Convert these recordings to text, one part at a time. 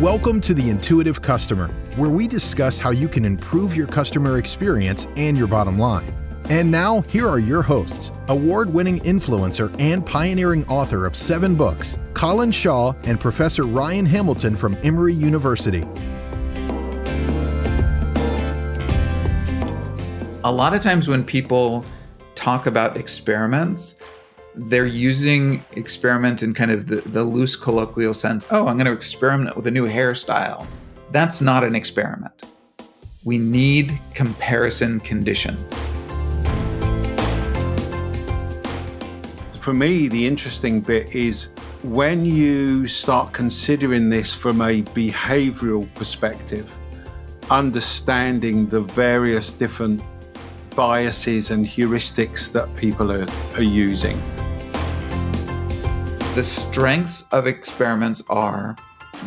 Welcome to the Intuitive Customer, where we discuss how you can improve your customer experience and your bottom line. And now, here are your hosts award winning influencer and pioneering author of seven books, Colin Shaw and Professor Ryan Hamilton from Emory University. A lot of times when people talk about experiments, they're using experiment in kind of the, the loose colloquial sense. Oh, I'm going to experiment with a new hairstyle. That's not an experiment. We need comparison conditions. For me, the interesting bit is when you start considering this from a behavioral perspective, understanding the various different biases and heuristics that people are, are using. The strengths of experiments are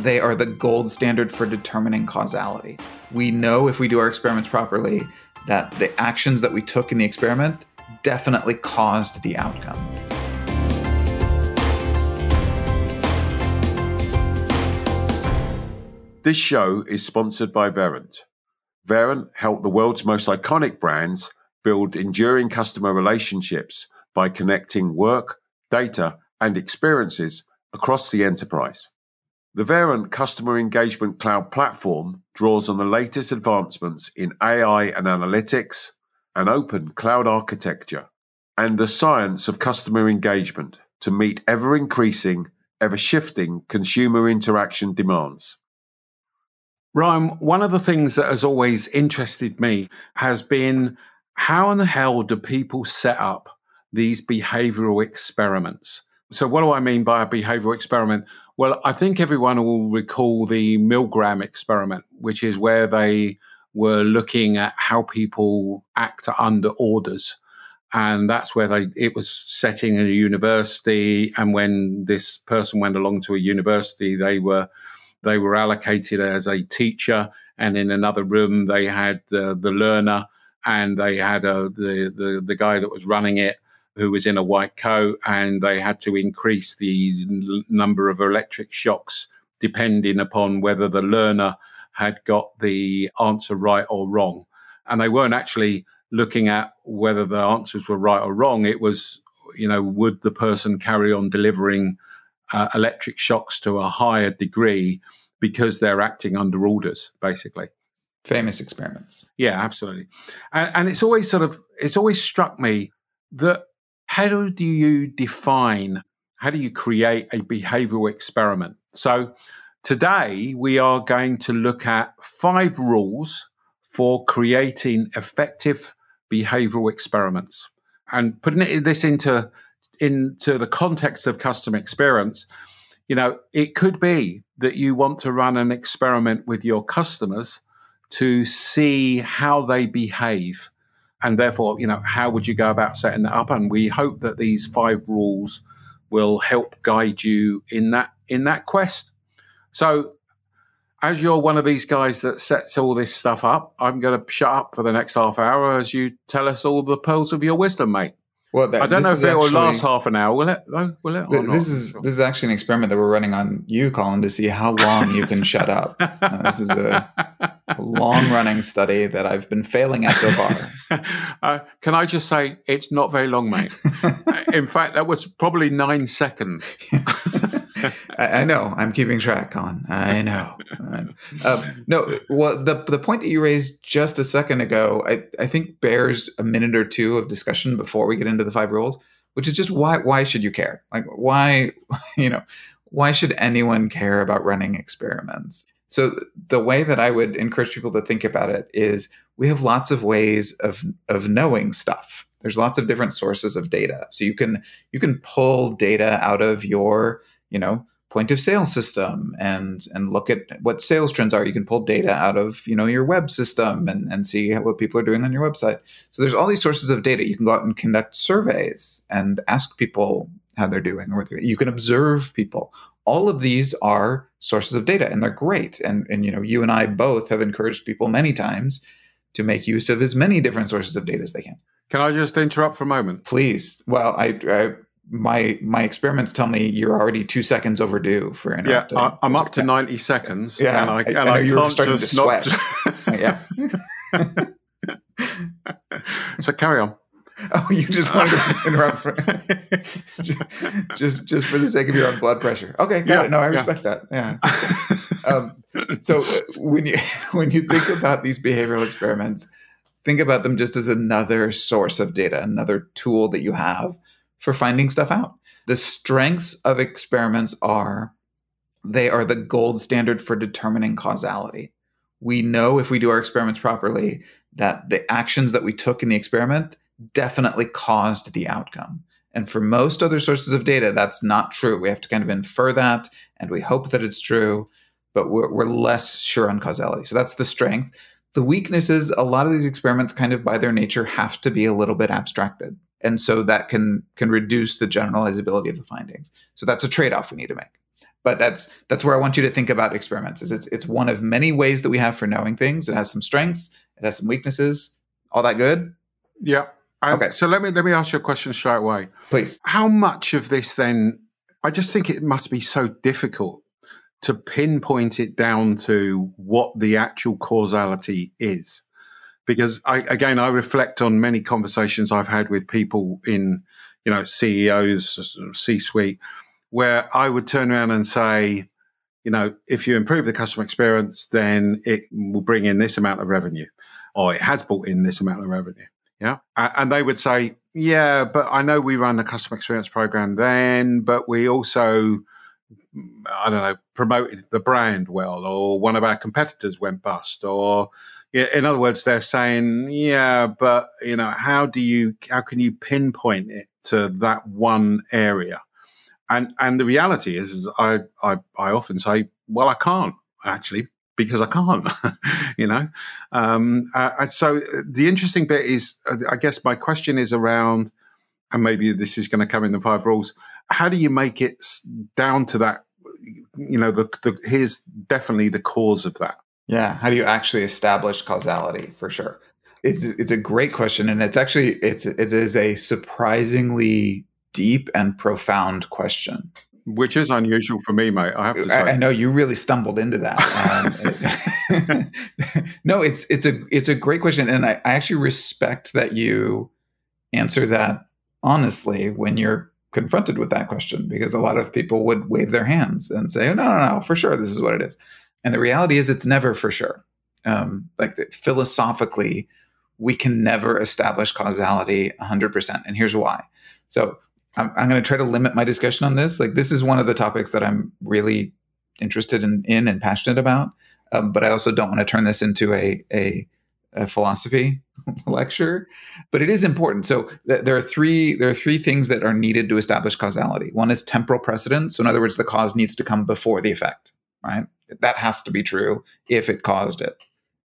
they are the gold standard for determining causality. We know if we do our experiments properly that the actions that we took in the experiment definitely caused the outcome. This show is sponsored by Verint. Verint helped the world's most iconic brands build enduring customer relationships by connecting work, data, and experiences across the enterprise. The Verint Customer Engagement Cloud platform draws on the latest advancements in AI and analytics, an open cloud architecture, and the science of customer engagement to meet ever increasing, ever shifting consumer interaction demands. Ryan, one of the things that has always interested me has been how in the hell do people set up these behavioral experiments? So, what do I mean by a behavioral experiment? Well, I think everyone will recall the Milgram experiment, which is where they were looking at how people act under orders. And that's where they it was setting in a university. And when this person went along to a university, they were they were allocated as a teacher, and in another room they had the, the learner and they had a, the, the the guy that was running it who was in a white coat, and they had to increase the number of electric shocks depending upon whether the learner had got the answer right or wrong. And they weren't actually looking at whether the answers were right or wrong. It was, you know, would the person carry on delivering uh, electric shocks to a higher degree because they're acting under orders, basically famous experiments. Yeah, absolutely. And, and, it's always sort of it's always struck me that how do you define how do you create a behavioral experiment? So today we are going to look at five rules for creating effective behavioral experiments and putting this into into the context of customer experience you know it could be that you want to run an experiment with your customers to see how they behave. And therefore, you know, how would you go about setting that up? And we hope that these five rules will help guide you in that in that quest. So as you're one of these guys that sets all this stuff up, I'm going to shut up for the next half hour as you tell us all the pearls of your wisdom, mate. Well, that, I don't know if it actually, will last half an hour. Will it? Will it? Th- this is this is actually an experiment that we're running on you, Colin, to see how long you can shut up. Uh, this is a, a long-running study that I've been failing at so far. Uh, can I just say it's not very long, mate? In fact, that was probably nine seconds. I, I, know. I'm keeping track, Colin. I know. Uh, no, well, the the point that you raised just a second ago, I, I think bears a minute or two of discussion before we get into the five rules, which is just why why should you care? Like why you know why should anyone care about running experiments? So the way that I would encourage people to think about it is we have lots of ways of of knowing stuff. There's lots of different sources of data. So you can you can pull data out of your you know point of sale system and and look at what sales trends are. You can pull data out of you know your web system and and see what people are doing on your website. So there's all these sources of data. You can go out and conduct surveys and ask people how they're doing or you can observe people. All of these are sources of data and they're great. And and you know you and I both have encouraged people many times to make use of as many different sources of data as they can. Can I just interrupt for a moment? Please. Well I, I my my experiments tell me you're already two seconds overdue for interrupting. Yeah, I, am up to 90 seconds. Yeah, and I, and I, know I you're can't starting to just sweat. yeah. so carry on. Oh, you just wanted to interrupt for, just just for the sake of your own blood pressure. Okay, got Yeah, it. No, I yeah. respect that. Yeah. Um, so uh, when you when you think about these behavioral experiments, think about them just as another source of data, another tool that you have for finding stuff out. The strengths of experiments are they are the gold standard for determining causality. We know if we do our experiments properly that the actions that we took in the experiment definitely caused the outcome. And for most other sources of data, that's not true. We have to kind of infer that and we hope that it's true, but we're, we're less sure on causality. So that's the strength. The weakness is a lot of these experiments, kind of by their nature, have to be a little bit abstracted. And so that can can reduce the generalizability of the findings. So that's a trade-off we need to make. But that's that's where I want you to think about experiments. Is it's it's one of many ways that we have for knowing things. It has some strengths, it has some weaknesses. All that good? Yeah. Um, Okay. So let me let me ask you a question straight away. Please. How much of this then? I just think it must be so difficult to pinpoint it down to what the actual causality is, because I again I reflect on many conversations I've had with people in you know CEOs, C-suite, where I would turn around and say, you know, if you improve the customer experience, then it will bring in this amount of revenue, or it has brought in this amount of revenue. Yeah. And they would say, yeah, but I know we run the customer experience program then, but we also, I don't know, promoted the brand well, or one of our competitors went bust, or in other words, they're saying, yeah, but you know, how do you, how can you pinpoint it to that one area? And and the reality is, is I, I I often say, well, I can't actually because I can't, you know. Um, uh, so the interesting bit is, uh, I guess my question is around, and maybe this is going to come in the five rules. How do you make it down to that? You know, the, the here's definitely the cause of that. Yeah. How do you actually establish causality for sure? It's it's a great question. And it's actually it's it is a surprisingly deep and profound question. Which is unusual for me, mate. I have to say. I, I know you really stumbled into that. Um, no, it's it's a it's a great question, and I, I actually respect that you answer that honestly when you're confronted with that question, because a lot of people would wave their hands and say, "Oh no, no, no, for sure, this is what it is," and the reality is, it's never for sure. Um, like that philosophically, we can never establish causality 100%, and here's why. So I'm, I'm going to try to limit my discussion on this. Like this is one of the topics that I'm really interested in, in and passionate about. Um, but I also don't want to turn this into a a, a philosophy lecture. But it is important. So th- there are three there are three things that are needed to establish causality. One is temporal precedence. So in other words, the cause needs to come before the effect. Right. That has to be true if it caused it.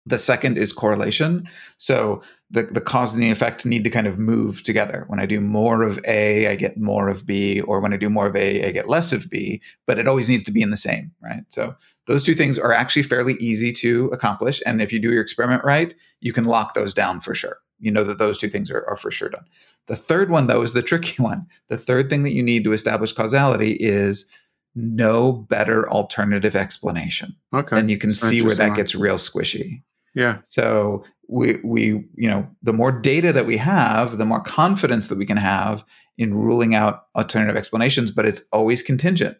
The second is correlation. So the, the cause and the effect need to kind of move together. When I do more of A, I get more of B, or when I do more of A, I get less of B, but it always needs to be in the same, right? So those two things are actually fairly easy to accomplish. And if you do your experiment right, you can lock those down for sure. You know that those two things are, are for sure done. The third one, though, is the tricky one. The third thing that you need to establish causality is no better alternative explanation. okay. And you can see where that gets real squishy. yeah. So we we you know the more data that we have, the more confidence that we can have in ruling out alternative explanations. But it's always contingent.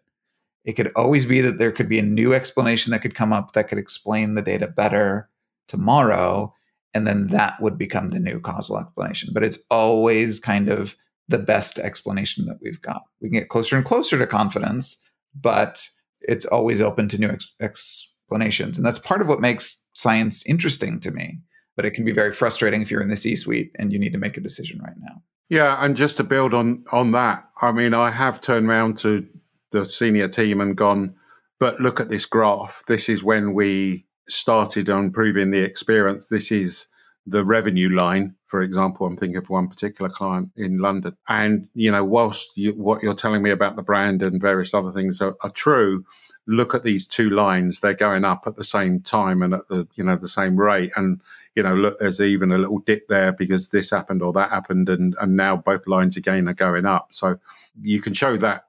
It could always be that there could be a new explanation that could come up that could explain the data better tomorrow, and then that would become the new causal explanation. But it's always kind of the best explanation that we've got. We can get closer and closer to confidence, but it's always open to new ex- explanations. And that's part of what makes science interesting to me. But it can be very frustrating if you're in the C suite and you need to make a decision right now. Yeah, and just to build on on that, I mean, I have turned around to the senior team and gone, but look at this graph. This is when we started on proving the experience. This is the revenue line, for example. I'm thinking of one particular client in London, and you know, whilst you, what you're telling me about the brand and various other things are, are true, look at these two lines; they're going up at the same time and at the you know the same rate, and you know, look, there's even a little dip there because this happened or that happened, and and now both lines again are going up. So you can show that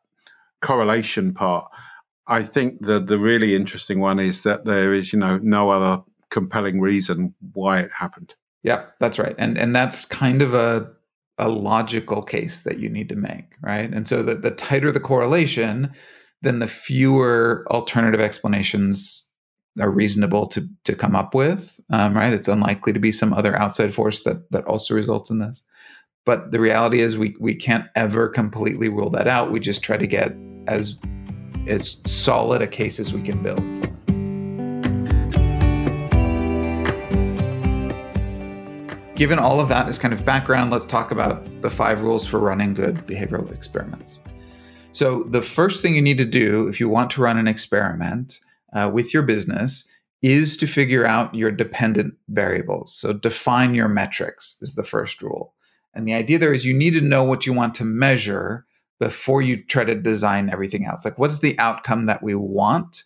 correlation part. I think the the really interesting one is that there is, you know, no other compelling reason why it happened. Yeah, that's right. And and that's kind of a a logical case that you need to make, right? And so the, the tighter the correlation, then the fewer alternative explanations are reasonable to to come up with, um, right? It's unlikely to be some other outside force that that also results in this. But the reality is, we we can't ever completely rule that out. We just try to get as as solid a case as we can build. Given all of that as kind of background, let's talk about the five rules for running good behavioral experiments. So, the first thing you need to do if you want to run an experiment uh, with your business is to figure out your dependent variables. So, define your metrics is the first rule. And the idea there is you need to know what you want to measure before you try to design everything else. Like, what's the outcome that we want?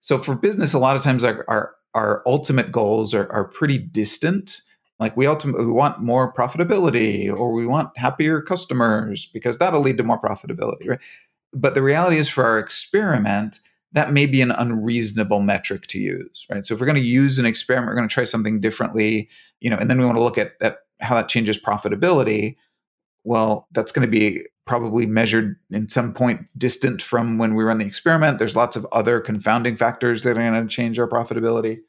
So, for business, a lot of times our, our, our ultimate goals are, are pretty distant like we ultimately we want more profitability or we want happier customers because that'll lead to more profitability right? But the reality is for our experiment that may be an unreasonable metric to use right? So if we're going to use an experiment we're going to try something differently you know and then we want to look at, at how that changes profitability well that's going to be probably measured in some point distant from when we run the experiment. There's lots of other confounding factors that are going to change our profitability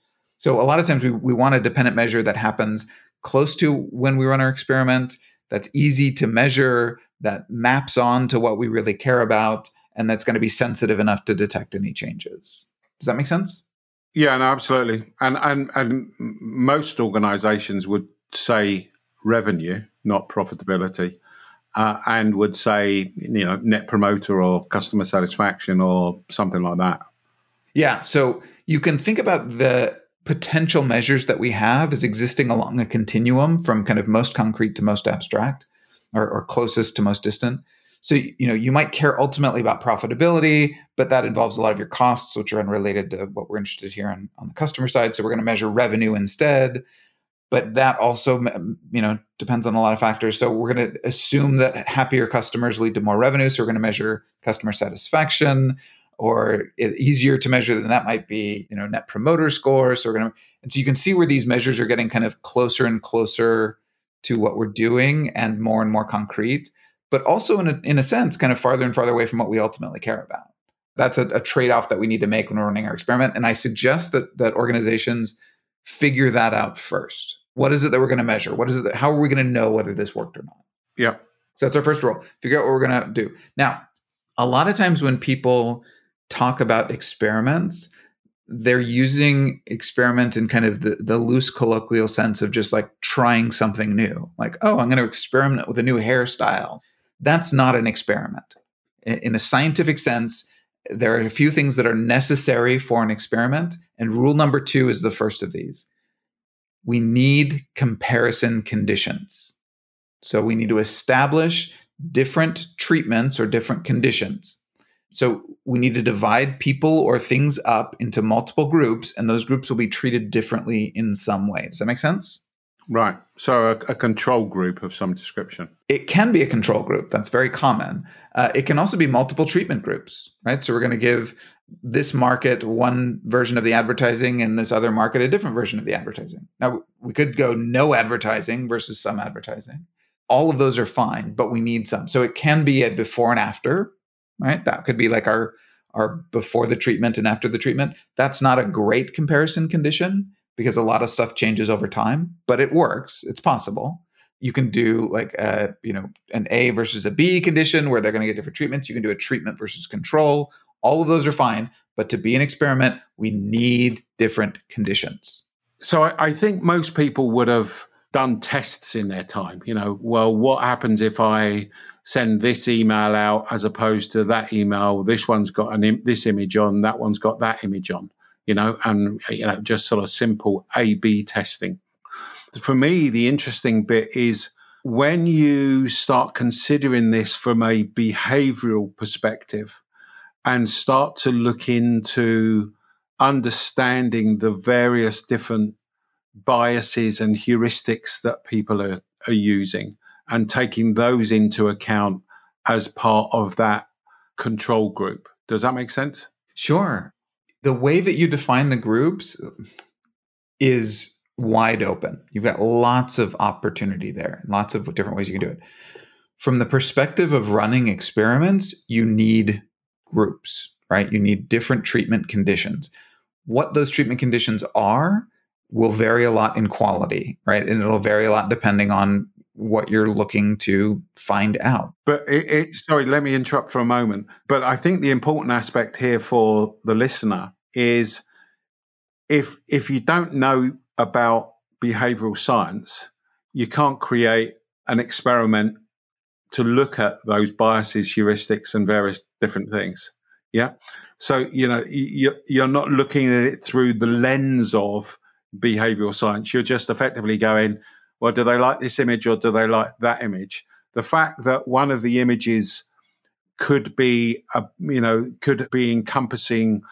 so a lot of times we, we want a dependent measure that happens close to when we run our experiment, that's easy to measure, that maps on to what we really care about, and that's going to be sensitive enough to detect any changes. Does that make sense? Yeah, no, absolutely. And and and most organizations would say revenue, not profitability. Uh, and would say, you know, net promoter or customer satisfaction or something like that. Yeah. So you can think about the potential measures that we have is existing along a continuum from kind of most concrete to most abstract or, or, closest to most distant. So you know you might care ultimately about profitability but that involves a lot of your costs which are unrelated to what we're interested here on, on the customer side. So we're going to measure revenue instead but that also you know depends on a lot of factors. So we're going to assume that happier customers lead to more revenue. So we're going to measure customer satisfaction or easier to measure than that might be, you know, net promoter score. So we're going to, and so you can see where these measures are getting kind of closer and closer to what we're doing and more and more concrete, but also in a, in a sense, kind of farther and farther away from what we ultimately care about. That's a, a trade-off that we need to make when we're running our experiment. And I suggest that that organizations figure that out first. What is it that we're going to measure? What is it that, how are we going to know whether this worked or not? Yeah. So that's our first rule. Figure out what we're going to do. Now, a lot of times when people talk about experiments, they're using experiment in kind of the, the loose colloquial sense of just like trying something new. Like, oh, I'm going to experiment with a new hairstyle. That's not an experiment. In, in a scientific sense, there are a few things that are necessary for an experiment. And rule number two is the first of these. We need comparison conditions. So we need to establish different treatments or different conditions. So we need to divide people or things up into multiple groups, and those groups will be treated differently in some way. Does that make sense? Right. So a, a control group of some description. It can be a control group. That's very common. Uh, it can also be multiple treatment groups, right? So we're going to give this market one version of the advertising and this other market a different version of the advertising. Now, we could go no advertising versus some advertising. All of those are fine, but we need some. So it can be a before and after right? That could be like our our before the treatment and after the treatment. That's not a great comparison condition because a lot of stuff changes over time, but it works. It's possible. You can do like a, you know, an A versus a B condition where they're going to get different treatments. You can do a treatment versus control. All of those are fine, but to be an experiment, we need different conditions. So I, I think most people would have done tests in their time. You know, well, what happens if I send this email out as opposed to that email. This one's got an Im- this image on, that one's got that image on. You know, and you know, just sort of simple A/B testing. For me, the interesting bit is when you start considering this from a behavioral perspective and start to look into understanding the various different biases and heuristics that people are, are using and taking those into account as part of that control group. Does that make sense? Sure. The way that you define the groups is wide open. You've got lots of opportunity there, lots of different ways you can do it. From the perspective of running experiments, you need groups, right? You need different treatment conditions. What those treatment conditions are will vary a lot in quality, right? And it'll vary a lot depending on what you're looking to find out. But it, it, sorry, let me interrupt for a moment. But I think the important aspect here for the listener is if if you don't know about behavioral science, you can't create an experiment to look at those biases, heuristics, and various different things. Yeah. So, you know, you're not looking at it through the lens of behavioral science. You're just effectively going, well, do they like this image or do they like that image? The fact that one of the images could be, a, you know, could be encompassing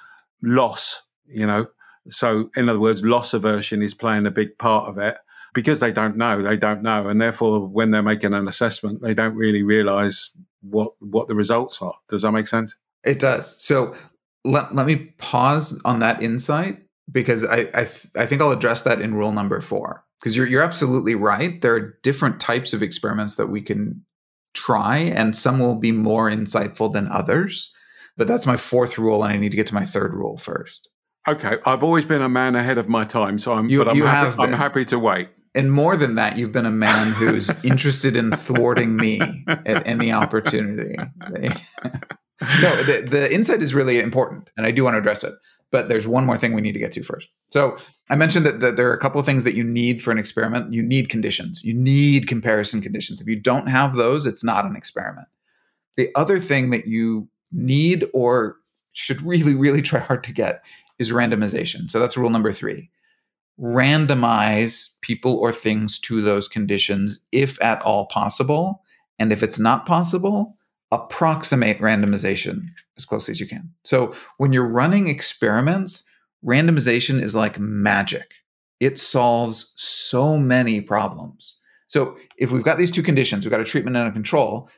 loss, you know, so in other words, loss aversion is playing a big part of it because they don't know, they don't know, and therefore when they're making an assessment, they don't really realize what what the results are. Does that make sense? It does. So let, let me pause on that insight because I I, th- I think I'll address that in rule number four because you're you're absolutely right. There are different types of experiments that we can try, and some will be more insightful than others. But that's my fourth rule, and I need to get to my third rule first. Okay, I've always been a man ahead of my time, so I'm. You, but I'm, happy, I'm happy to wait. And more than that, you've been a man who's interested in thwarting me at any opportunity. no, the, the insight is really important, and I do want to address it. But there's one more thing we need to get to first. So I mentioned that, that there are a couple of things that you need for an experiment. You need conditions. You need comparison conditions. If you don't have those, it's not an experiment. The other thing that you need or should really, really try hard to get is randomization. So that's rule number three. Randomize people or things to those conditions if at all possible. And if it's not possible, approximate randomization as closely as you can. So when you're running experiments, randomization is like magic. It solves so many problems. So if we've got these two conditions, we've got a treatment and a control,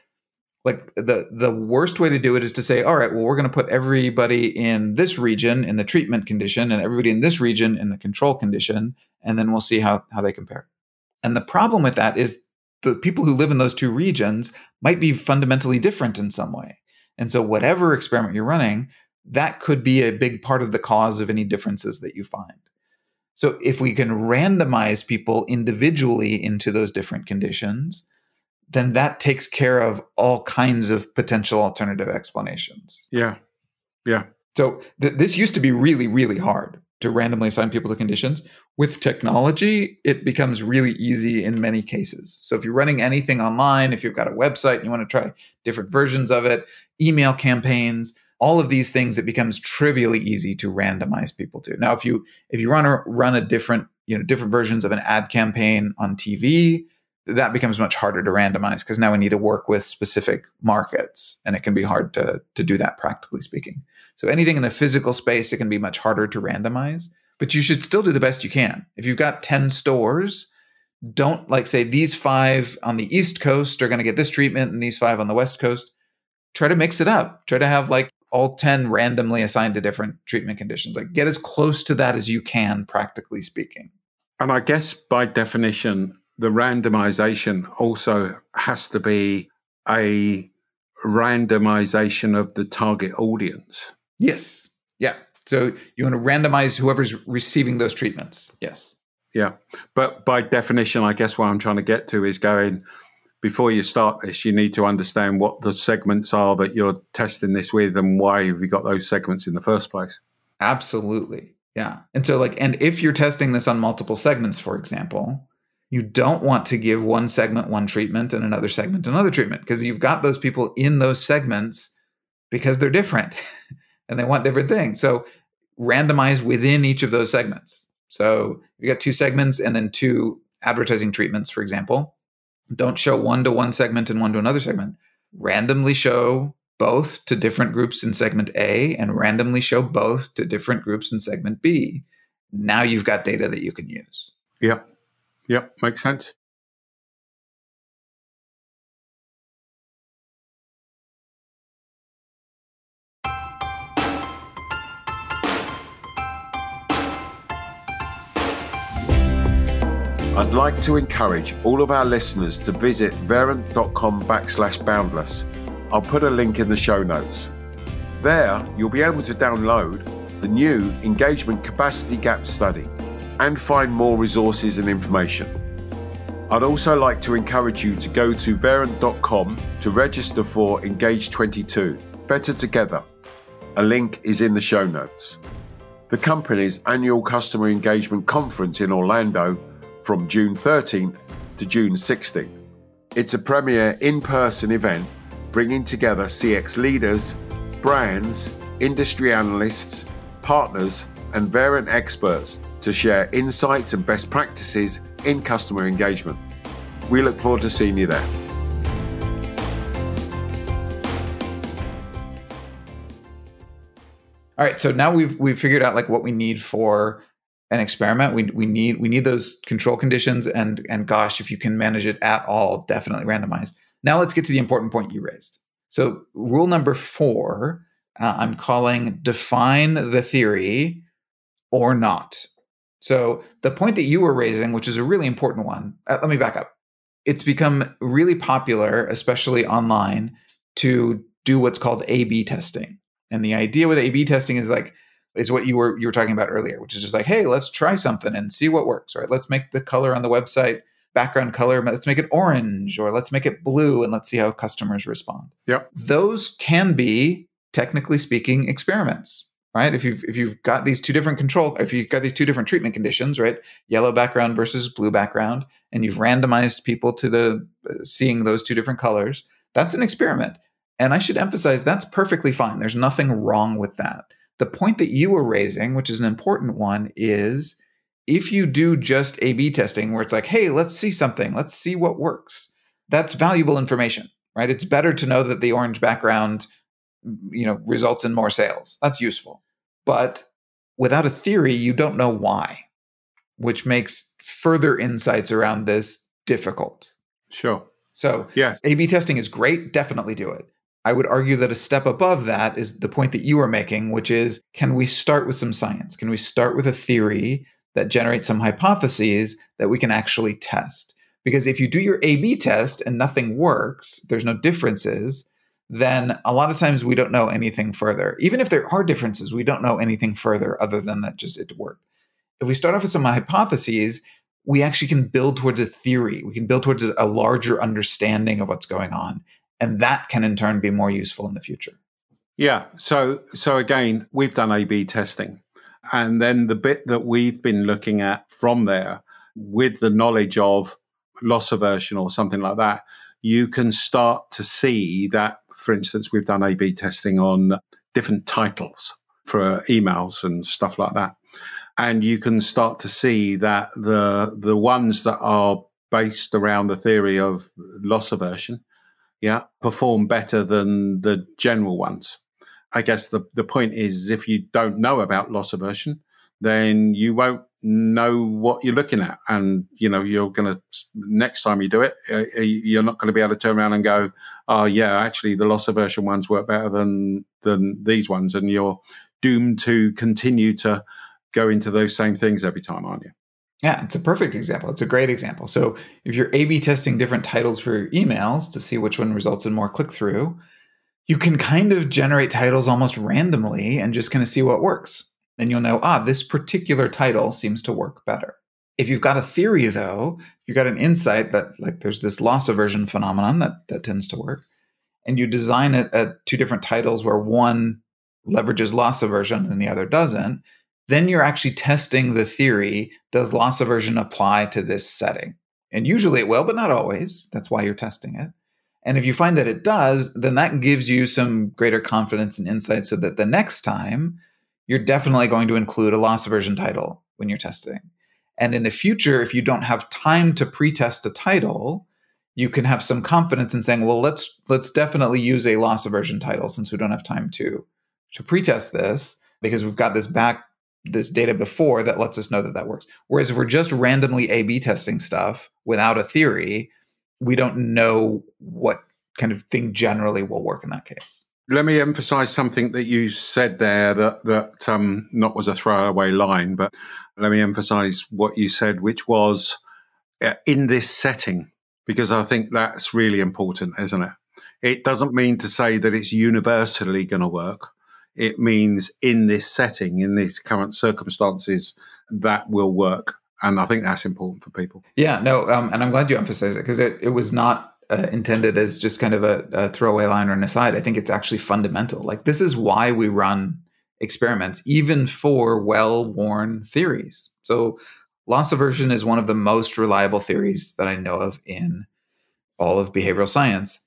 like the the worst way to do it is to say all right well we're going to put everybody in this region in the treatment condition and everybody in this region in the control condition and then we'll see how how they compare and the problem with that is the people who live in those two regions might be fundamentally different in some way and so whatever experiment you're running that could be a big part of the cause of any differences that you find so if we can randomize people individually into those different conditions then that takes care of all kinds of potential alternative explanations. Yeah. Yeah. So th- this used to be really, really hard to randomly assign people to conditions. With technology, it becomes really easy in many cases. So if you're running anything online, if you've got a website and you want to try different versions of it, email campaigns, all of these things, it becomes trivially easy to randomize people to. Now, if you if you run a run a different, you know, different versions of an ad campaign on TV, that becomes much harder to randomize because now we need to work with specific markets and it can be hard to, to do that practically speaking. So anything in the physical space, it can be much harder to randomize, but you should still do the best you can. If you've got 10 stores, don't like say these five on the East Coast are going to get this treatment and these five on the West Coast. Try to mix it up. Try to have like all 10 randomly assigned to different treatment conditions. Like get as close to that as you can, practically speaking. And I guess by definition, the randomization also has to be a randomization of the target audience. Yes. Yeah. So you want to randomize whoever's receiving those treatments. Yes. Yeah. But by definition, I guess what I'm trying to get to is going before you start this, you need to understand what the segments are that you're testing this with and why have you got those segments in the first place. Absolutely. Yeah. And so, like, and if you're testing this on multiple segments, for example, you don't want to give one segment one treatment and another segment another treatment because you've got those people in those segments because they're different and they want different things. So randomize within each of those segments. So you got two segments and then two advertising treatments, for example. Don't show one to one segment and one to another segment. Randomly show both to different groups in segment A and randomly show both to different groups in segment B. Now you've got data that you can use. Yep. Yep. Makes sense. I'd like to encourage all of our listeners to visit verint.com backslash boundless. I'll put a link in the show notes. There, you'll be able to download the new Engagement Capacity Gap Study and find more resources and information. I'd also like to encourage you to go to verint.com to register for Engage 22, Better Together. A link is in the show notes. The company's annual customer engagement conference in Orlando from June 13th to June 16th. It's a premier in person event bringing together CX leaders, brands, industry analysts, partners, and Verint experts to share insights and best practices in customer engagement. We look forward to seeing you there. All right, so now we've we've figured out like what we need for an experiment. We we need we need those control conditions, and and gosh, if you can manage it at all, definitely randomize. Now let's get to the important point you raised. So rule number four, uh, I'm calling define the theory or not. So the point that you were raising, which is a really important one, uh, let me back up. It's become really popular, especially online, to do what's called A/B testing. And the idea with A/B testing is like is what you were you were talking about earlier, which is just like, hey, let's try something and see what works, right? Let's make the color on the website background color, let's make it orange or let's make it blue and let's see how customers respond. Yep. Those can be technically speaking experiments, right? If you've if you've got these two different control, if you've got these two different treatment conditions, right? Yellow background versus blue background, and you've randomized people to the uh, seeing those two different colors, that's an experiment. And I should emphasize that's perfectly fine. There's nothing wrong with that. The point that you were raising, which is an important one, is if you do just A B testing where it's like, hey, let's see something, let's see what works, that's valuable information, right? It's better to know that the orange background, you know, results in more sales. That's useful. But without a theory, you don't know why, which makes further insights around this difficult. Sure. So, yeah, A B testing is great. Definitely do it. I would argue that a step above that is the point that you are making, which is can we start with some science? Can we start with a theory that generates some hypotheses that we can actually test? Because if you do your A B test and nothing works, there's no differences, then a lot of times we don't know anything further. Even if there are differences, we don't know anything further other than that just it worked. If we start off with some hypotheses, we actually can build towards a theory. We can build towards a larger understanding of what's going on and that can in turn be more useful in the future. Yeah so so again we've done a b testing and then the bit that we've been looking at from there with the knowledge of loss aversion or something like that you can start to see that for instance we've done a b testing on different titles for emails and stuff like that. And you can start to see that the the ones that are based around the theory of loss aversion yeah, perform better than the general ones. I guess the, the point is if you don't know about loss aversion, then you won't know what you're looking at. And, you know, you're going to, next time you do it, uh, uh you're not going to be able to turn around and go, oh, yeah, actually the loss aversion ones work better than, than these ones. And you're doomed to continue to go into those same things every time, aren't you? Yeah, it's a perfect example. It's a great example. So if you're A B testing different titles for your emails to see which one results in more click through, you can kind of generate titles almost randomly and just kind of see what works. And you'll know, ah, this particular title seems to work better. If you've got a theory, though, you've got an insight that like there's this loss aversion phenomenon that, that tends to work, and you design it at two different titles where one leverages loss aversion and the other doesn't, then you're actually testing the theory does loss aversion apply to this setting? And usually it will, but not always. That's why you're testing it. And if you find that it does, then that gives you some greater confidence and insight so that the next time you're definitely going to include a loss aversion title when you're testing. And in the future, if you don't have time to pre-test a title, you can have some confidence in saying, well, let's let's definitely use a loss aversion title since we don't have time to to pre-test this because we've got this back this data before that lets us know that that works. Whereas if we're just randomly A B testing stuff without a theory, we don't know what kind of thing generally will work in that case. Let me emphasize something that you said there that, that um, not was a throwaway line, but let me emphasize what you said, which was uh, in this setting, because I think that's really important, isn't it? It doesn't mean to say that it's universally going to work it means in this setting, in these current circumstances, that will work. And I think that's important for people. Yeah, no, um, and I'm glad you emphasized it because it, it was not uh, intended as just kind of a, a throwaway line or an aside. I think it's actually fundamental. Like, this is why we run experiments, even for well worn theories. So, loss aversion is one of the most reliable theories that I know of in all of behavioral science.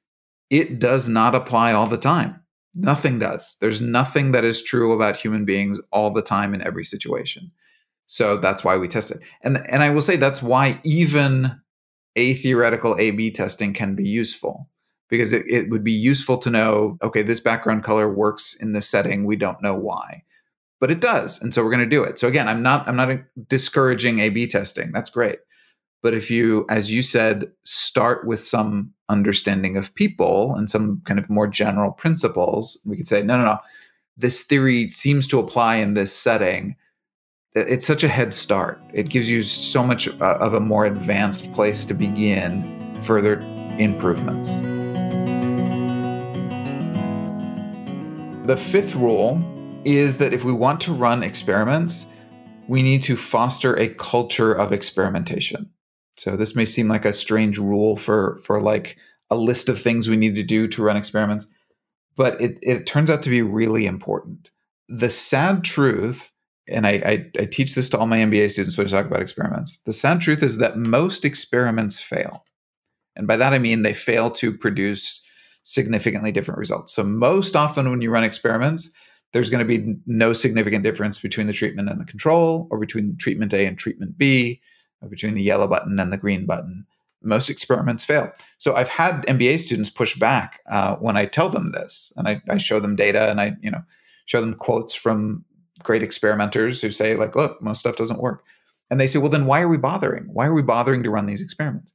It does not apply all the time. Nothing does. There's nothing that is true about human beings all the time in every situation. So that's why we test it. And and I will say that's why even a theoretical A B testing can be useful because it, it would be useful to know, okay, this background color works in this setting. We don't know why. But it does. And so we're going to do it. So again, I'm not I'm not discouraging A B testing. That's great. But if you, as you said, start with some understanding of people and some kind of more general principles, we could say, no, no, no, this theory seems to apply in this setting. It's such a head start. It gives you so much uh, of a more advanced place to begin further improvements. The fifth rule is that if we want to run experiments, we need to foster a culture of experimentation. So this may seem like a strange rule for for like a list of things we need to do to run experiments, but it, it turns out to be really important. The sad truth, and I, I, I teach this to all my MBA students when I talk about experiments. The sad truth is that most experiments fail, and by that I mean they fail to produce significantly different results. So most often when you run experiments, there's going to be no significant difference between the treatment and the control, or between treatment A and treatment B between the yellow button and the green button. Most experiments fail. So I've had MBA students push back uh, when I tell them this, and I, I show them data and I, you know, show them quotes from great experimenters who say, like, look, most stuff doesn't work. And they say, well, then why are we bothering? Why are we bothering to run these experiments?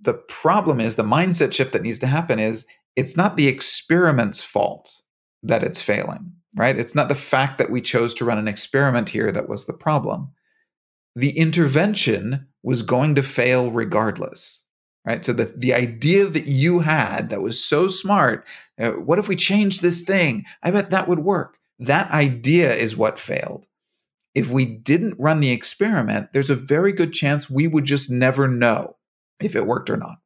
The problem is the mindset shift that needs to happen is it's not the experiment's fault that it's failing, right? It's not the fact that we chose to run an experiment here that was the problem the intervention was going to fail regardless right? So the, the idea that you had that was so smart uh, what if we change this thing? I bet that would work. That idea is what failed. If we didn't run the experiment there's a very good chance we would just never know if it worked or not.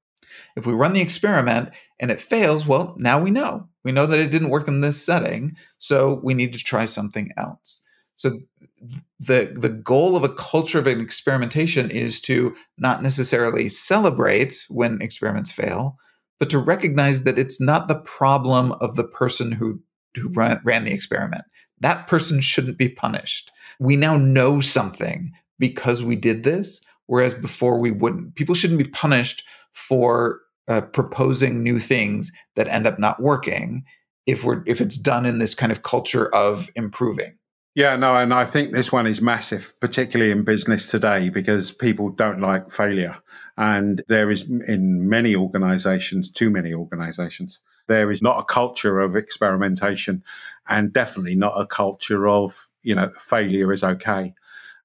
If we run the experiment and it fails well now we know. We know that it didn't work in this setting so we need to try something else so the the goal of a culture of an experimentation is to not necessarily celebrate when experiments fail, but to recognize that it's not the problem of the person who who ran, ran the experiment. That person shouldn't be punished. We now know something because we did this, whereas before we wouldn't. People shouldn't be punished for uh, proposing new things that end up not working if we're if it's done in this kind of culture of improving. Yeah, no, and I think this one is massive, particularly in business today, because people don't like failure. And there is, in many organizations, too many organizations, there is not a culture of experimentation and definitely not a culture of, you know, failure is okay.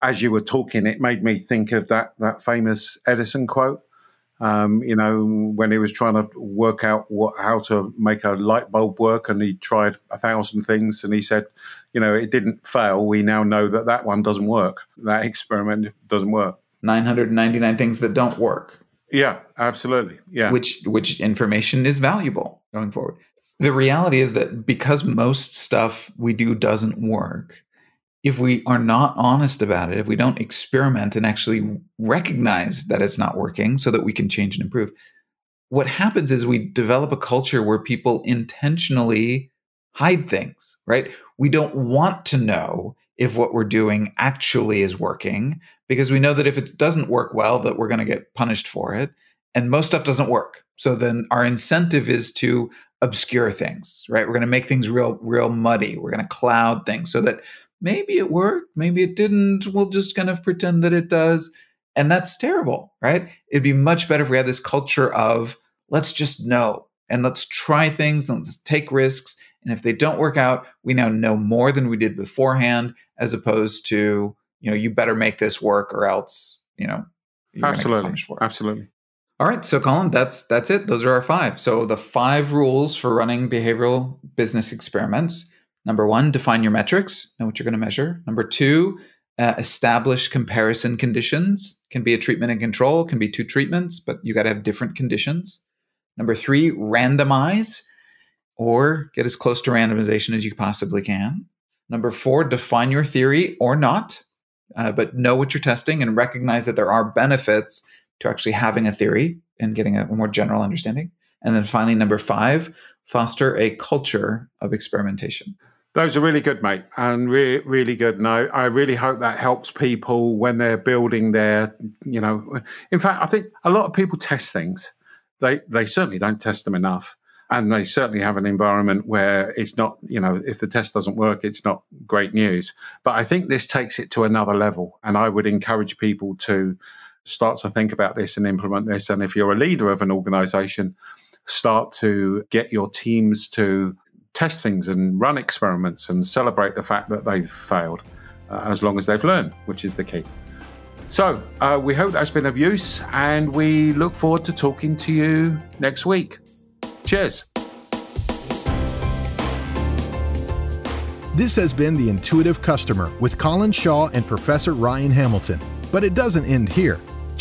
As you were talking, it made me think of that, that famous Edison quote um, you know, when he was trying to work out what, how to make a light bulb work, and he tried a thousand things, and he said, you know, it didn't fail. We now know that that one doesn't work. That experiment doesn't work. 999 things that don't work. Yeah, absolutely. Yeah. Which which information is valuable going forward. The reality is that because most stuff we do doesn't work, if we are not honest about it, if we don't experiment and actually recognize that it's not working so that we can change and improve, what happens is we develop a culture where people intentionally hide things, right? We don't want to know if what we're doing actually is working because we know that if it doesn't work well that we're going to get punished for it and most stuff doesn't work. So then our incentive is to obscure things, right? We're going to make things real real muddy. We're going to cloud things so that maybe it worked, maybe it didn't. We'll just kind of pretend that it does. And that's terrible, right? It'd be much better if we had this culture of let's just know and let's try things and let's take risks. And if they don't work out, we now know more than we did beforehand, as opposed to, you know, you better make this work or else, you know, absolutely. Absolutely. All right, so Colin, that's that's it. Those are our five. So the five rules for running behavioral business experiments. Number one, define your metrics, know what you're going to measure. Number two, uh, establish comparison conditions. Can be a treatment and control, can be two treatments, but you got to have different conditions. Number three, randomize or get as close to randomization as you possibly can. Number four, define your theory or not, uh, but know what you're testing and recognize that there are benefits to actually having a theory and getting a more general understanding. And then finally, number five, foster a culture of experimentation. Those are really good, mate, and re- really good. And I, I really hope that helps people when they're building their, you know, in fact, I think a lot of people test things. They, they certainly don't test them enough. And they certainly have an environment where it's not, you know, if the test doesn't work, it's not great news. But I think this takes it to another level. And I would encourage people to start to think about this and implement this. And if you're a leader of an organization, start to get your teams to test things and run experiments and celebrate the fact that they've failed uh, as long as they've learned, which is the key. So, uh, we hope that's been of use and we look forward to talking to you next week. Cheers. This has been The Intuitive Customer with Colin Shaw and Professor Ryan Hamilton. But it doesn't end here.